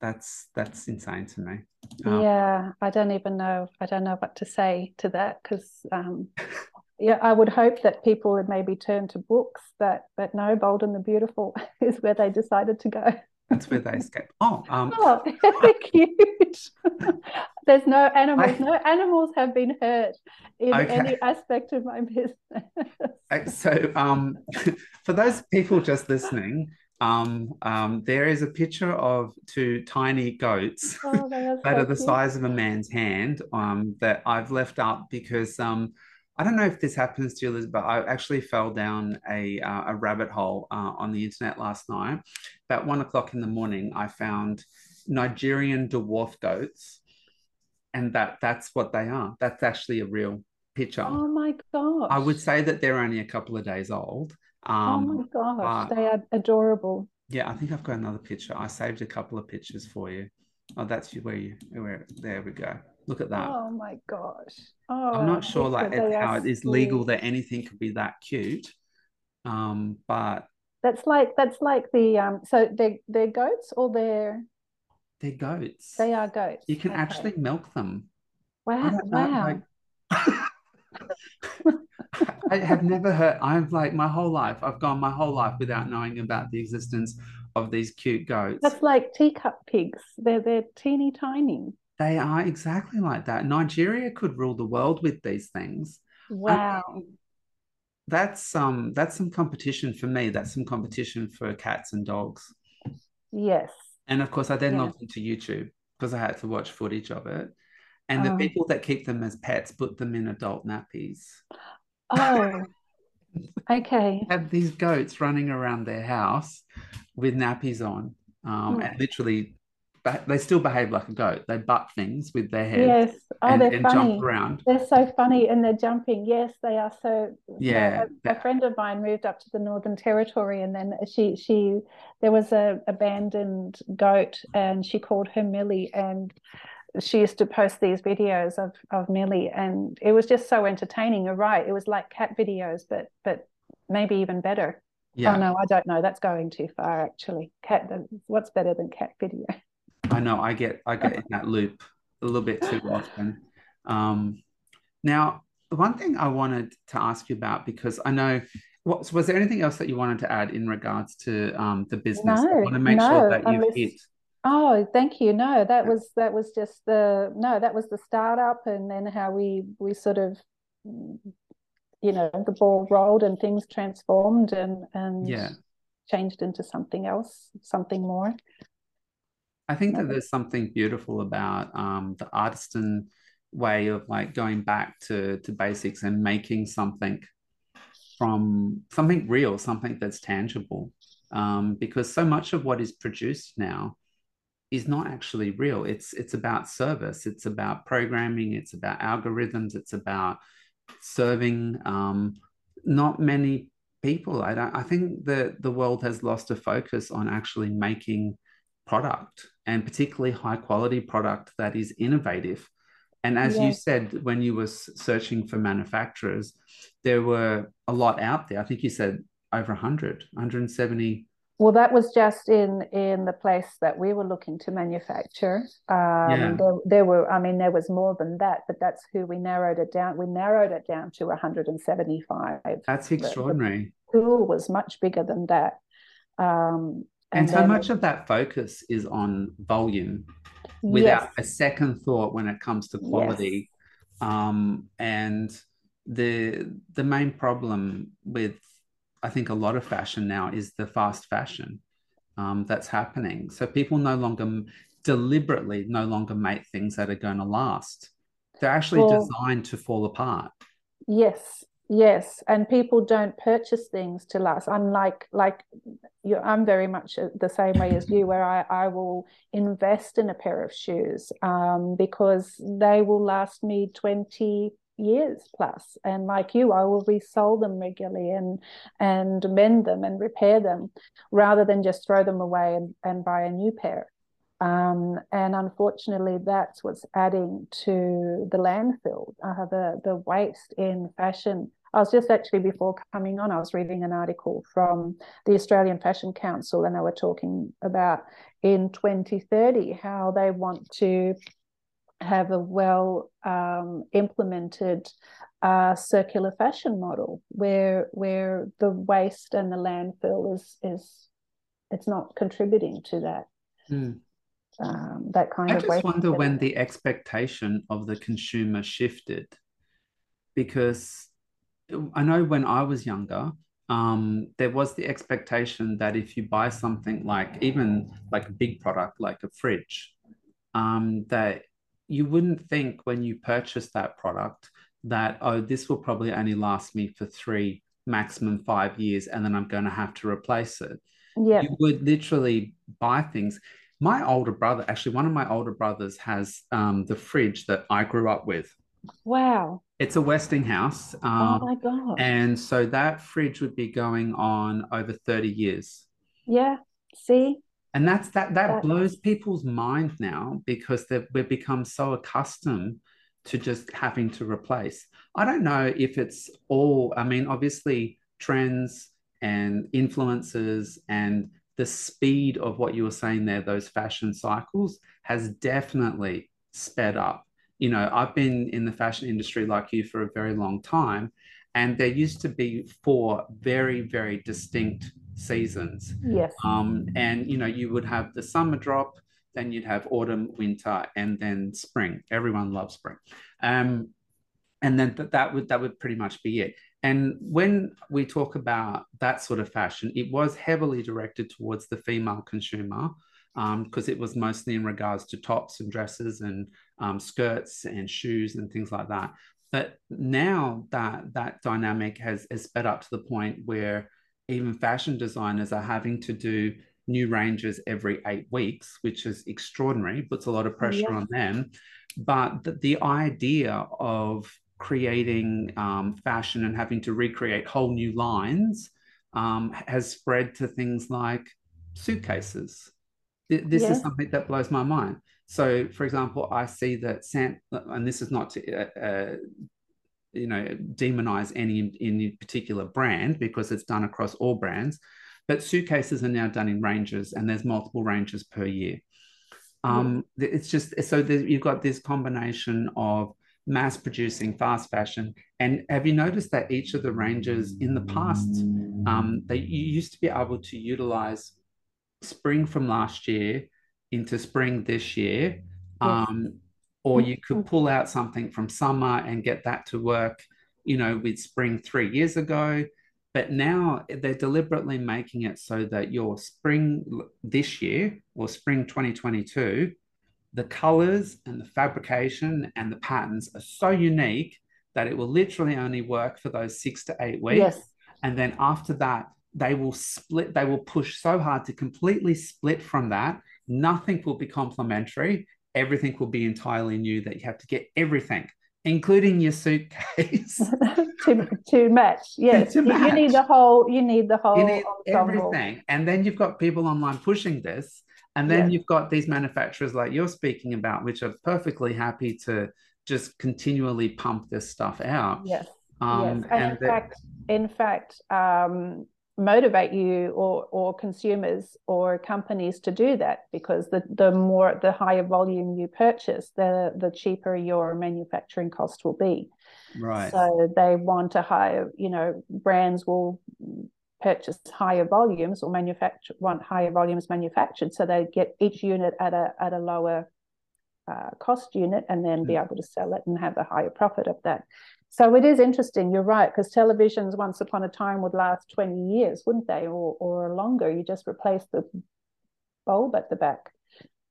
that's that's insane to me. Um, yeah, I don't even know. I don't know what to say to that because um, yeah, I would hope that people would maybe turn to books, but but no, Bold and the Beautiful is where they decided to go. That's where they escape. Oh, um, oh, they're cute. There's no animals. I, no animals have been hurt in okay. any aspect of my business. so, um, for those people just listening, um, um, there is a picture of two tiny goats oh, that so are the cute. size of a man's hand um, that I've left up because um, I don't know if this happens to you, Liz, but I actually fell down a, uh, a rabbit hole uh, on the internet last night. About one o'clock in the morning, I found Nigerian dwarf goats, and that that's what they are. That's actually a real picture. Oh my god! I would say that they're only a couple of days old. Um, oh my gosh, they are adorable. Yeah, I think I've got another picture. I saved a couple of pictures for you. Oh, that's where you where there we go. Look at that. Oh my gosh. Oh, I'm not sure like how it is legal that anything could be that cute. Um, but that's like that's like the um so they they're goats or they're they're goats. They are goats. You can okay. actually milk them. Wow. Wow. Like... I have never heard, I've like my whole life, I've gone my whole life without knowing about the existence of these cute goats. That's like teacup pigs. They're they're teeny tiny. They are exactly like that. Nigeria could rule the world with these things. Wow. Um, that's um that's some competition for me. That's some competition for cats and dogs. Yes. And of course, I then Yeah. logged into YouTube because I had to watch footage of it. And the Oh. people that keep them as pets put them in adult nappies. Oh. Okay. Have these goats running around their house with nappies on, um, Hmm. and literally, they still behave like a goat. They butt things with their heads Yes. Oh, and, they're and funny. jump around. They're so funny and they're jumping. Yes, they are so. Yeah, A, a friend of mine moved up to the Northern Territory and then she she there was a abandoned goat and she called her Millie and she used to post these videos of of Millie and it was just so entertaining. You're right. It was like cat videos, but but maybe even better. Oh, yeah, Oh no, I don't know. That's going too far actually. Cat what's better than cat video? I know. I get I get in that loop a little bit too often. Um, now, the one thing I wanted to ask you about because I know. What, was there anything else that you wanted to add in regards to um, the business? I No, want to make sure no, that you've unless- hit. Oh, thank you. No, that was that was just the no, that was the startup and then how we we sort of you know, the ball rolled and things transformed and and Yeah. changed into something else, something more. I think that there's something beautiful about um, the artisan way of like going back to to basics and making something from something real, something that's tangible. Um, because so much of what is produced now is not actually real. It's it's about service. It's about programming. It's about algorithms. It's about serving. Um, not many people. I don't. I think that the world has lost a focus on actually making product and particularly high quality product that is innovative. And as you said, when you were searching for manufacturers, there were a lot out there. I think you said over 100, 170. Well, that was just in in the place that we were looking to manufacture. Um, Yeah. there, there were, I mean, there was more than that, but that's who we narrowed it down. We narrowed it down to 175. That's the extraordinary. pool was much bigger than that. Um, And so much of that focus is on volume without yes, a second thought when it comes to quality. Um, and the the main problem with I think a lot of fashion now is the fast fashion um, that's happening. So people no longer deliberately no longer make things that are going to last. They're actually Well- designed to fall apart. yes, yes. And people don't purchase things to last. I'm like you, I'm very much uh, the same way as you, where I, I will invest in a pair of shoes um, because they will last me 20 years plus. And like you, I will resole them regularly and and mend them and repair them rather than just throw them away and, and buy a new pair. Um, and unfortunately, that's what's adding to the landfill, uh, the the waste in fashion. I was just actually before coming on, I was reading an article from the Australian Fashion Council, and they were talking about in 2030 how they want to have a well um, implemented uh, circular fashion model where where the waste and the landfill is is it's not contributing to that Hmm. um, that kind I of I just wonder when the expectation of the consumer shifted, because I know when I was younger, um, there was the expectation that if you buy something like even like a big product like a fridge, um, that you wouldn't think when you purchase that product that oh this will probably only last me for three maximum five years and then I'm going to have to replace it yeah you would literally buy things. My older brother, actually, one of my older brothers has um, the fridge that I grew up with. Wow It's a Westinghouse. oh Um, my god and so that fridge would be going on over 30 years. yeah see And that's that that That's- blows people's mind now because they've we've become so accustomed to just having to replace. I don't know if it's all, I mean, obviously trends and influences and the speed of what you were saying there, those fashion cycles has definitely sped up. You know, I've been in the fashion industry like you for a very long time, and there used to be four very, very distinct seasons. Yes. Um, and you know, you would have the summer drop, then you'd have autumn, winter, and then spring. Everyone loves spring. Um, and then th- that would that would pretty much be it. And when we talk about that sort of fashion, it was heavily directed towards the female consumer because um, it was mostly in regards to tops and dresses and um, skirts and shoes and things like that. But now that that dynamic has, has sped up to the point where even fashion designers are having to do new ranges every eight weeks, which is extraordinary, puts a lot of pressure yeah. on them. But the, the idea of creating um, fashion and having to recreate whole new lines um, has spread to things like suitcases. This yeah. is something that blows my mind. So, for example, I see that Sant, and this is not to, uh, uh, you know, demonize any any particular brand because it's done across all brands, but suitcases are now done in ranges, and there's multiple ranges per year. Um, yeah. It's just so you've got this combination of mass producing fast fashion. And have you noticed that each of the ranges in the past, um, they you used to be able to utilize spring from last year into spring this year. Um, or you could mm-hmm. pull out something from summer and get that to work, you know, with spring three years ago. But now they're deliberately making it so that your spring this year or spring 2022, the colors and the fabrication and the patterns are so unique that it will literally only work for those six to eight weeks. Yes. And then after that, they will split, they will push so hard to completely split from that. Nothing will be complementary. Everything will be entirely new that you have to get everything, including your suitcase. to, to match. Yes. to match. You need the whole, you need the whole you need everything. And then you've got people online pushing this. And then you've got these manufacturers like you're speaking about, which are perfectly happy to just continually pump this stuff out. Yes. Um, yes. And, and in fact, in fact, um, motivate you or or consumers or companies to do that because the the more the higher volume you purchase the the cheaper your manufacturing cost will be. Right. So they want a higher you know brands will purchase higher volumes or manufacture want higher volumes manufactured. So they get each unit at a at a lower uh, cost unit and then be able to sell it and have a higher profit of that so it is interesting, you're right, because televisions once upon a time would last 20 years, wouldn't they? Or or longer. You just replace the bulb at the back.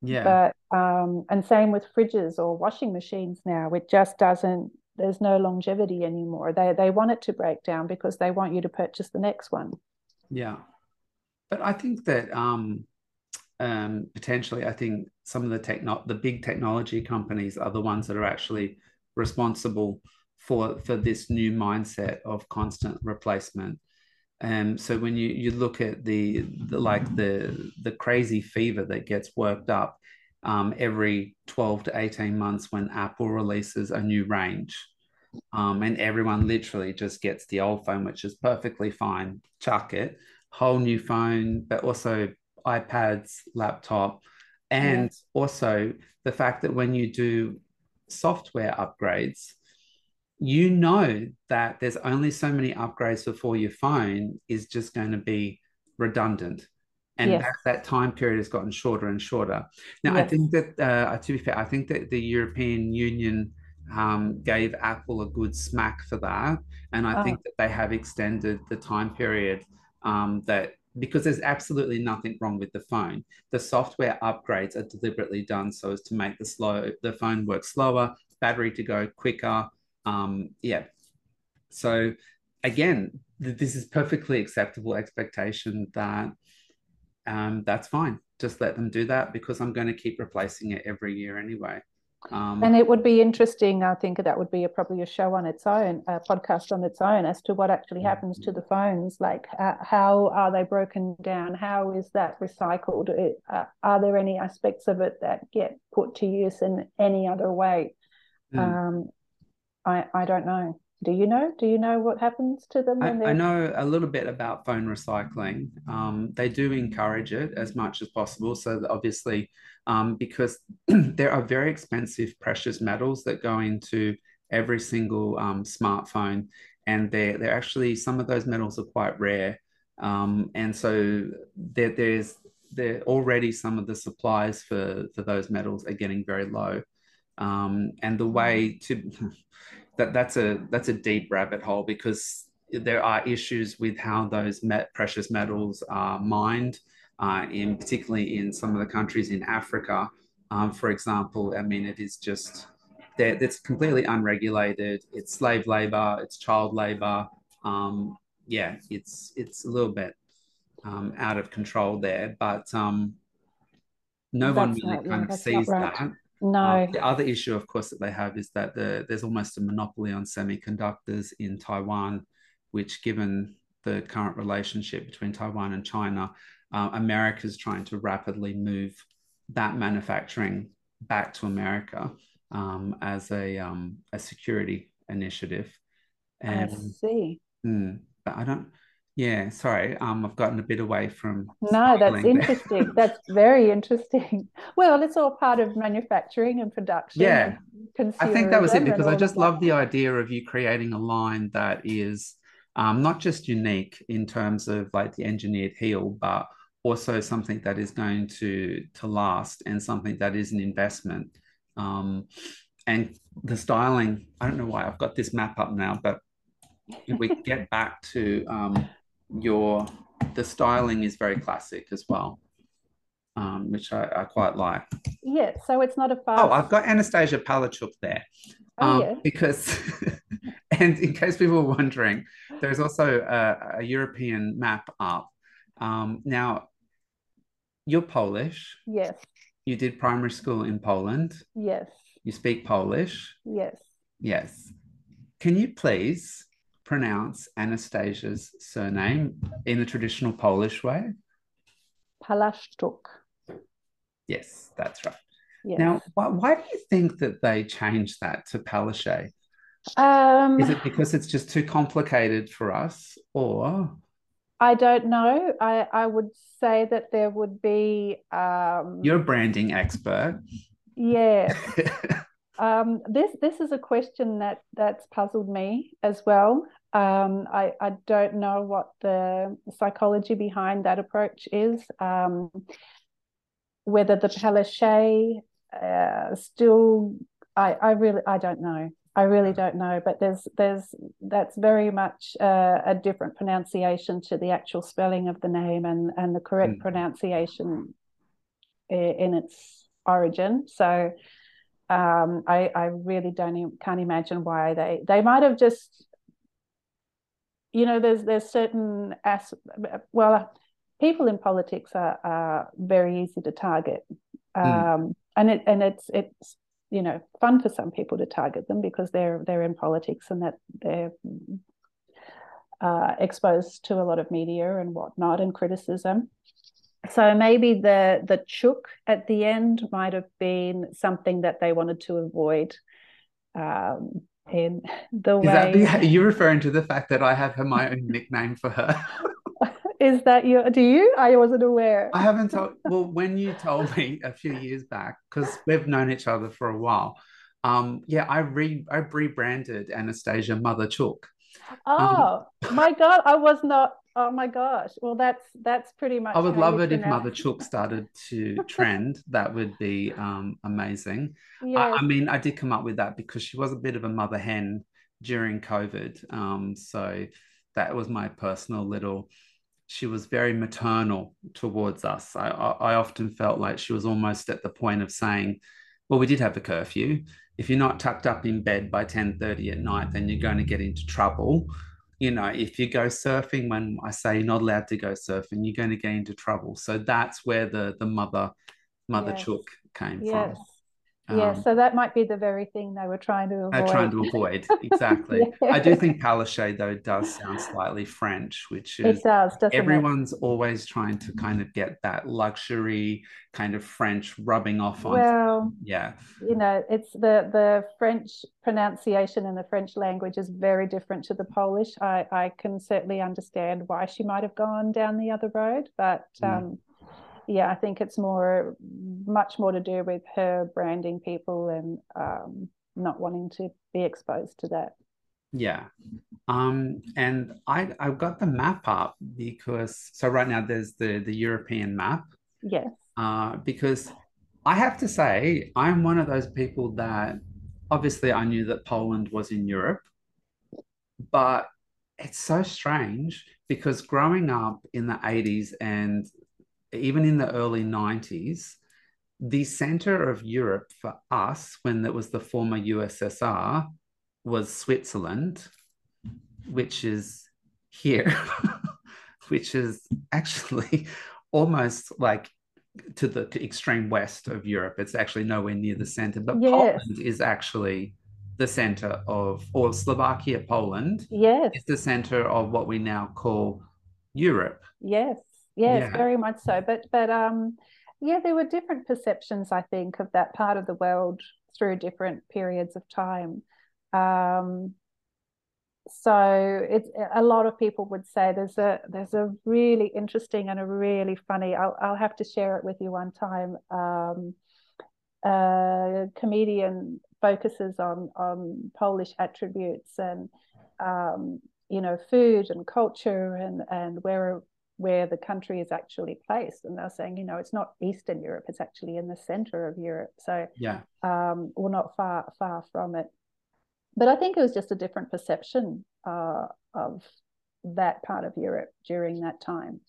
Yeah. But um, and same with fridges or washing machines now. It just doesn't there's no longevity anymore. They they want it to break down because they want you to purchase the next one. Yeah. But I think that um um potentially I think some of the techno the big technology companies are the ones that are actually responsible for for this new mindset of constant replacement. Um, so when you you look at the, the like the the crazy fever that gets worked up um, every 12 to 18 months when Apple releases a new range. Um, and everyone literally just gets the old phone, which is perfectly fine, chuck it, whole new phone, but also iPads, laptop, and yeah. also the fact that when you do software upgrades, you know that there's only so many upgrades before your phone is just going to be redundant and yes. that, that, time period has gotten shorter and shorter now yes. i think that uh, to be fair i think that the european union um, gave apple a good smack for that and i oh. think that they have extended the time period um, that because there's absolutely nothing wrong with the phone the software upgrades are deliberately done so as to make the slow the phone work slower battery to go quicker um, yeah. So again, th- this is perfectly acceptable expectation that um, that's fine. Just let them do that because I'm going to keep replacing it every year anyway. Um, and it would be interesting. I think that would be a, probably a show on its own, a podcast on its own, as to what actually happens to the phones. Like, uh, how are they broken down? How is that recycled? It, uh, are there any aspects of it that get put to use in any other way? Mm. Um, I, I don't know. Do you know? Do you know what happens to them? I, I, know a little bit about phone recycling. Um, they do encourage it as much as possible. So obviously, um, because there are very expensive precious metals that go into every single um, smartphone, and they're they're actually some of those metals are quite rare. Um, and so there, there's there already some of the supplies for for those metals are getting very low. Um, and the way to that that's a that's a deep rabbit hole because there are issues with how those met, precious metals are mined, uh, in particularly in some of the countries in Africa. Um, for example, I mean, it is just that it's completely unregulated. It's slave labor. It's child labor. Um, yeah, it's it's a little bit um, out of control there, but um, no that's one really kind yeah, of sees right. that. No. Uh, the other issue, of course, that they have is that the, there's almost a monopoly on semiconductors in Taiwan, which, given the current relationship between Taiwan and China, uh, America is trying to rapidly move that manufacturing back to America um, as a um, a security initiative. And, I see. Mm, but I don't. Yeah, sorry, um, I've gotten a bit away from. No, that's interesting. that's very interesting. Well, it's all part of manufacturing and production. Yeah, and I think that was it because I just love the idea of you creating a line that is um, not just unique in terms of like the engineered heel, but also something that is going to to last and something that is an investment. Um, and the styling, I don't know why I've got this map up now, but if we get back to um, your the styling is very classic as well, um, which I, I, quite like. Yeah, so it's not a fast. Oh, I've got Annastacia Palaszczuk there. Oh, um, yeah. Because, and in case people were wondering, there's also a, a European map up. Um, now, you're Polish. Yes. You did primary school in Poland. Yes. You speak Polish. Yes. Yes. Can you please pronounce Annastacia's surname in the traditional Polish way? Palaszczuk. Yes, that's right. Yes. Now, why, why, do you think that they changed that to Palaszczuk? Um, Is it because it's just too complicated for us, or? I don't know. I, I would say that there would be. Um, You're a branding expert. Yeah. Um, this this is a question that that's puzzled me as well. Um, I, I don't know what the psychology behind that approach is. Um, whether the Palaszczuk uh, still, I, I really I don't know. I really don't know. But there's there's that's very much uh, a different pronunciation to the actual spelling of the name and and the correct mm. pronunciation in its origin. So um, I, I really don't can't imagine why they they might have just you know there's there's certain as well people in politics are, are very easy to target hmm. um, mm. and it and it's it's you know fun for some people to target them because they're they're in politics and that they're uh, exposed to a lot of media and whatnot and criticism so maybe the the chook at the end might have been something that they wanted to avoid um, in the Is way. That, are you referring to the fact that I have her, my own nickname for her? Is that you? Do you? I wasn't aware. I haven't told. Well, when you told me a few years back, because we've known each other for a while. Um, yeah, I re I rebranded Annastacia Mother Chook. Oh um, my god, I was not Oh my gosh. Well, that's that's pretty much. I would love it if Mother Chook started to trend. that would be um, amazing. Yes. I, I, mean, I did come up with that because she was a bit of a mother hen during COVID. Um, so that was my personal little. She was very maternal towards us. I, I, I often felt like she was almost at the point of saying, "Well, we did have a curfew. If you're not tucked up in bed by ten thirty at night, then you're going to get into trouble." You know, if you go surfing, when I say you're not allowed to go surfing, you're going to get into trouble. So that's where the the mother mother yes. chook came yes. from. Yeah, um, so that might be the very thing they were trying to avoid. They're trying to avoid, exactly. yeah. I do think Palaszczuk, though, does sound slightly French, which is it does, everyone's it? always trying to kind of get that luxury kind of French rubbing off on. Well, yeah, you know, it's the the French pronunciation in the French language is very different to the Polish. I I can certainly understand why she might have gone down the other road, but. Mm. Um, yeah, I think it's more, much more to do with her branding people and um, not wanting to be exposed to that. Yeah, Um, and I I've got the map up because so right now there's the the European map. Yes. Uh, because I have to say I'm one of those people that obviously I knew that Poland was in Europe, but it's so strange because growing up in the 80s and even in the early 90s, the center of Europe for us, when it was the former USSR, was Switzerland, which is here, which is actually almost like to the extreme west of Europe. It's actually nowhere near the center, but yes. Poland is actually the center of, or Slovakia, Poland, yes, is the center of what we now call Europe. Yes, yes, yeah. very much so. But but um, yeah, there were different perceptions, I think, of that part of the world through different periods of time. Um, so it's a lot of people would say there's a there's a really interesting and a really funny I'll, I'll have to share it with you one time um, a comedian focuses on on Polish attributes and um, you know food and culture and and where where the country is actually placed and they're saying you know it's not eastern europe it's actually in the center of europe so yeah um or not far far from it but I think it was just a different perception uh, of that part of Europe during that time.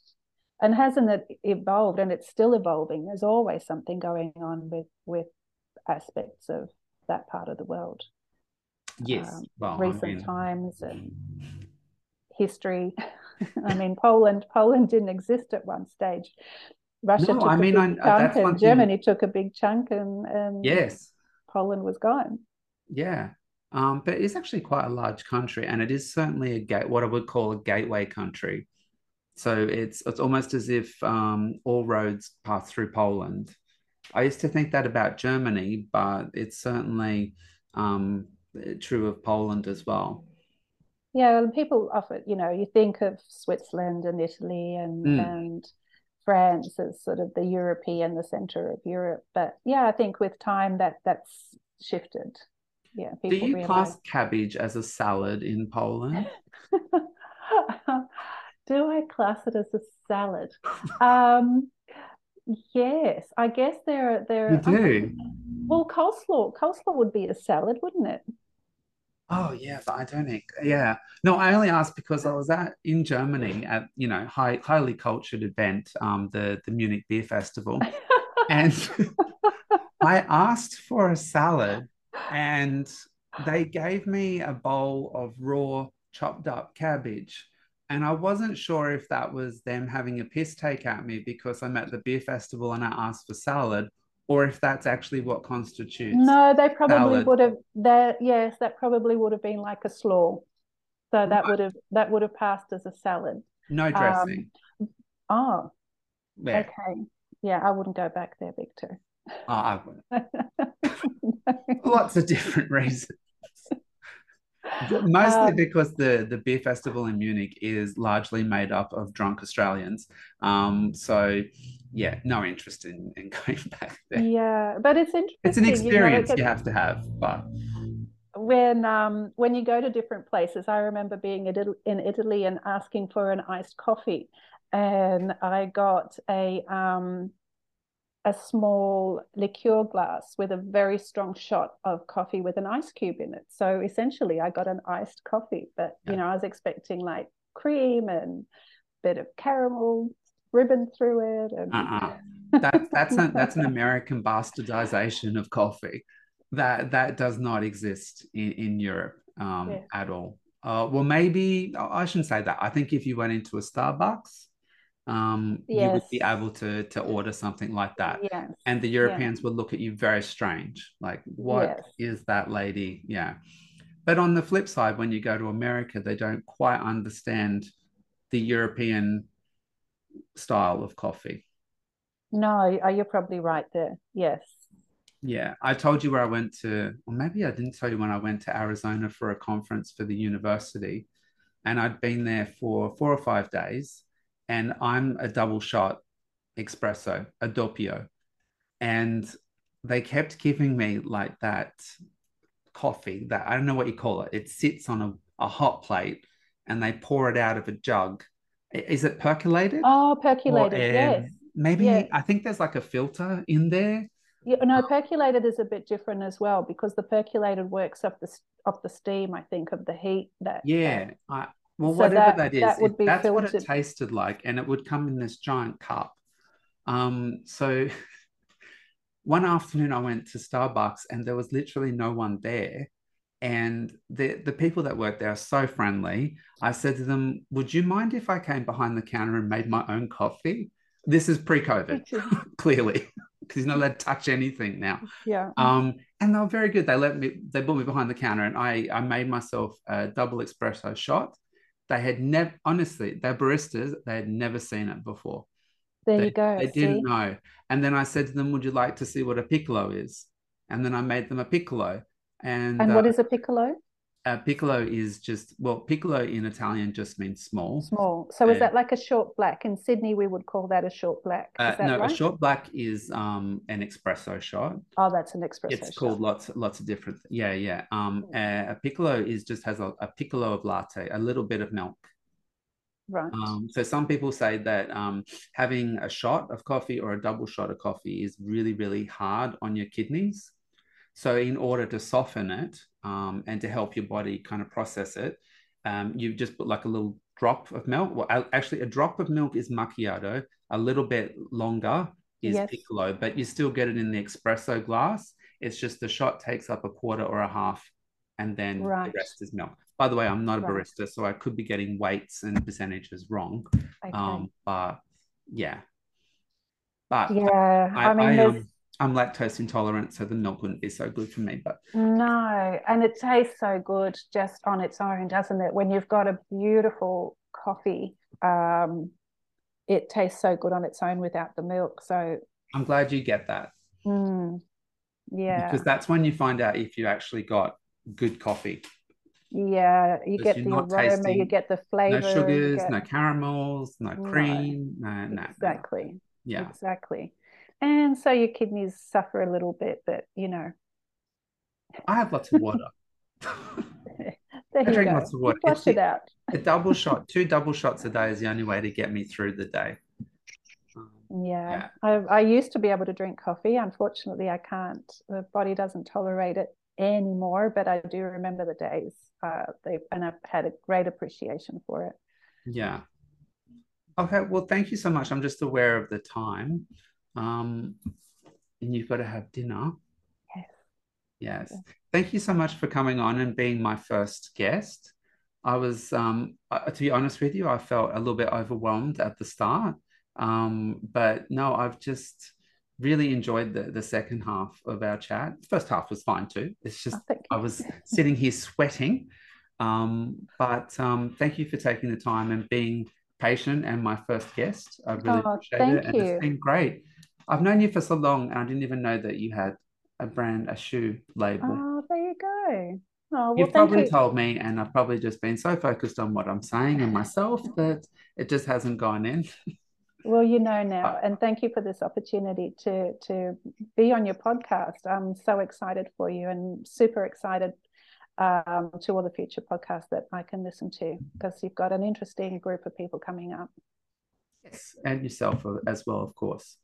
And hasn't it evolved? And it's still evolving. There's always something going on with with aspects of that part of the world. Yes, um, well, recent I mean... times and history. I mean, Poland Poland didn't exist at one stage. Russia no, took I a mean, big I, chunk, and Germany took a big chunk, and, and yes, Poland was gone. Yeah, um, but it's actually quite a large country, and it is certainly a gate, what I would call a gateway country. So it's it's almost as if um, all roads pass through Poland. I used to think that about Germany, but it's certainly um, true of Poland as well. Yeah, and people often, you know, you think of Switzerland and Italy and mm. and France as sort of the European, the center of Europe. But yeah, I think with time that that's shifted yeah. Do you realize. class cabbage as a salad in Poland? Do I class it as a salad? um, yes, I guess there are there. You do. well, coleslaw coleslaw would be a salad, wouldn't it? Oh yeah, but I don't think. Yeah, no, I only asked because I was at in Germany at you know high, highly cultured event, um, the the Munich Beer Festival, and I asked for a salad and they gave me a bowl of raw chopped up cabbage. And I wasn't sure if that was them having a piss take at me because I'm at the beer festival and I asked for salad, or if that's actually what constitutes. No, they probably salad. would have that yes, that probably would have been like a slaw. So that would have that would have passed as a salad. No dressing. Um, oh. Yeah. Okay. Yeah, I wouldn't go back there, Victor. Oh, I wouldn't. Lots of different reasons. Mostly um, because the, the beer festival in Munich is largely made up of drunk Australians. Um, so, yeah, no interest in, in going back there. Yeah, but it's interesting. It's an experience you, know, you have to have, but when um, when you go to different places, I remember being in Italy and asking for an iced coffee, and I got a um, a small liqueur glass with a very strong shot of coffee with an ice cube in it. So essentially, I got an iced coffee, but yeah. you know, I was expecting like cream and a bit of caramel ribbon through it. And... Uh-uh. That, that's an, that's an American bastardization of coffee. That that does not exist in, in Europe um, yeah. at all. Uh, well, maybe I shouldn't say that. I think if you went into a Starbucks um, yes. you would be able to to order something like that. Yes. And the Europeans would look at you very strange, like, "What is that lady?" Yeah. But on the flip side, when you go to America, they don't quite understand the European style of coffee. No, you're probably right there. Yes. Yeah, I told you where I went to, or maybe I didn't tell you when I went to Arizona for a conference for the university, and I'd been there for four or five days and I'm a double shot espresso, a doppio. And they kept giving me like that coffee that I don't know what you call it. It sits on a a hot plate and they pour it out of a jug. Is it percolated? Oh, percolated, yes. Maybe yes. I think there's like a filter in there. Yeah, no, percolated is a bit different as well because the percolated works off the off the steam, I think, of the heat that. Yeah, I, well, so whatever that, that is, that would be that's filtered. what it tasted like, and it would come in this giant cup. Um, so one afternoon I went to Starbucks and there was literally no one there. And the, the people that work there are so friendly. I said to them, Would you mind if I came behind the counter and made my own coffee? This is pre COVID, clearly, because you're not allowed to touch anything now. Yeah. Um, and they were very good. They let me, they brought me behind the counter and I, I made myself a double espresso shot. They had never, honestly, they're baristas, they had never seen it before. There they, you go. They see? didn't know. And then I said to them, Would you like to see what a piccolo is? And then I made them a piccolo. And, and what uh, is a piccolo? A piccolo is just well, piccolo in Italian just means small. Small. So is that like a short black? In Sydney, we would call that a short black. Uh, no, right? a short black is um an espresso shot. Oh, that's an espresso. It's shot. called lots lots of different. Yeah, yeah. Um, a, a piccolo is just has a, a piccolo of latte, a little bit of milk. Right. Um, so some people say that um, having a shot of coffee or a double shot of coffee is really, really hard on your kidneys. So in order to soften it um, and to help your body kind of process it, um, you just put like a little drop of milk. Well, actually, a drop of milk is macchiato. A little bit longer is yes. piccolo, but you still get it in the espresso glass. It's just the shot takes up a quarter or a half, and then right. the rest is milk. By the way, I'm not a right. barista, so I could be getting weights and percentages wrong. Okay. Um, but yeah, but yeah, I, I mean, I, um, I'm lactose intolerant, so the milk wouldn't be so good for me. But no, and it tastes so good just on its own, doesn't it? When you've got a beautiful coffee, um, it tastes so good on its own without the milk. So I'm glad you get that. Mm, yeah, because that's when you find out if you actually got good coffee. Yeah, you get the aroma, you get the flavor. No sugars, get... no caramels, no cream, no, no. Exactly. No. Yeah. Exactly. And so your kidneys suffer a little bit, but you know. I have lots of water. I drink go. lots of water. Flush it out. a double shot, two double shots a day is the only way to get me through the day. Um, yeah, yeah. I, I used to be able to drink coffee. Unfortunately, I can't. The body doesn't tolerate it anymore, but I do remember the days. Uh, they and I've had a great appreciation for it. Yeah. Okay. Well, thank you so much. I'm just aware of the time. Um, and you've got to have dinner. Yes. Yes. Thank you so much for coming on and being my first guest. I was, um, to be honest with you, I felt a little bit overwhelmed at the start. Um, but no, I've just really enjoyed the, the second half of our chat. The first half was fine too. It's just oh, I was sitting here sweating. Um, but um, thank you for taking the time and being patient and my first guest. I really oh, appreciate it. And you. it's been great. I've known you for so long and I didn't even know that you had a brand, a shoe label. Oh, there you go. Oh, well, You've probably you. told me, and I've probably just been so focused on what I'm saying and myself that it just hasn't gone in. Well, you know now, uh, and thank you for this opportunity to to be on your podcast. I'm so excited for you, and super excited um, to all the future podcasts that I can listen to because you've got an interesting group of people coming up. Yes, and yourself uh, as well, of course.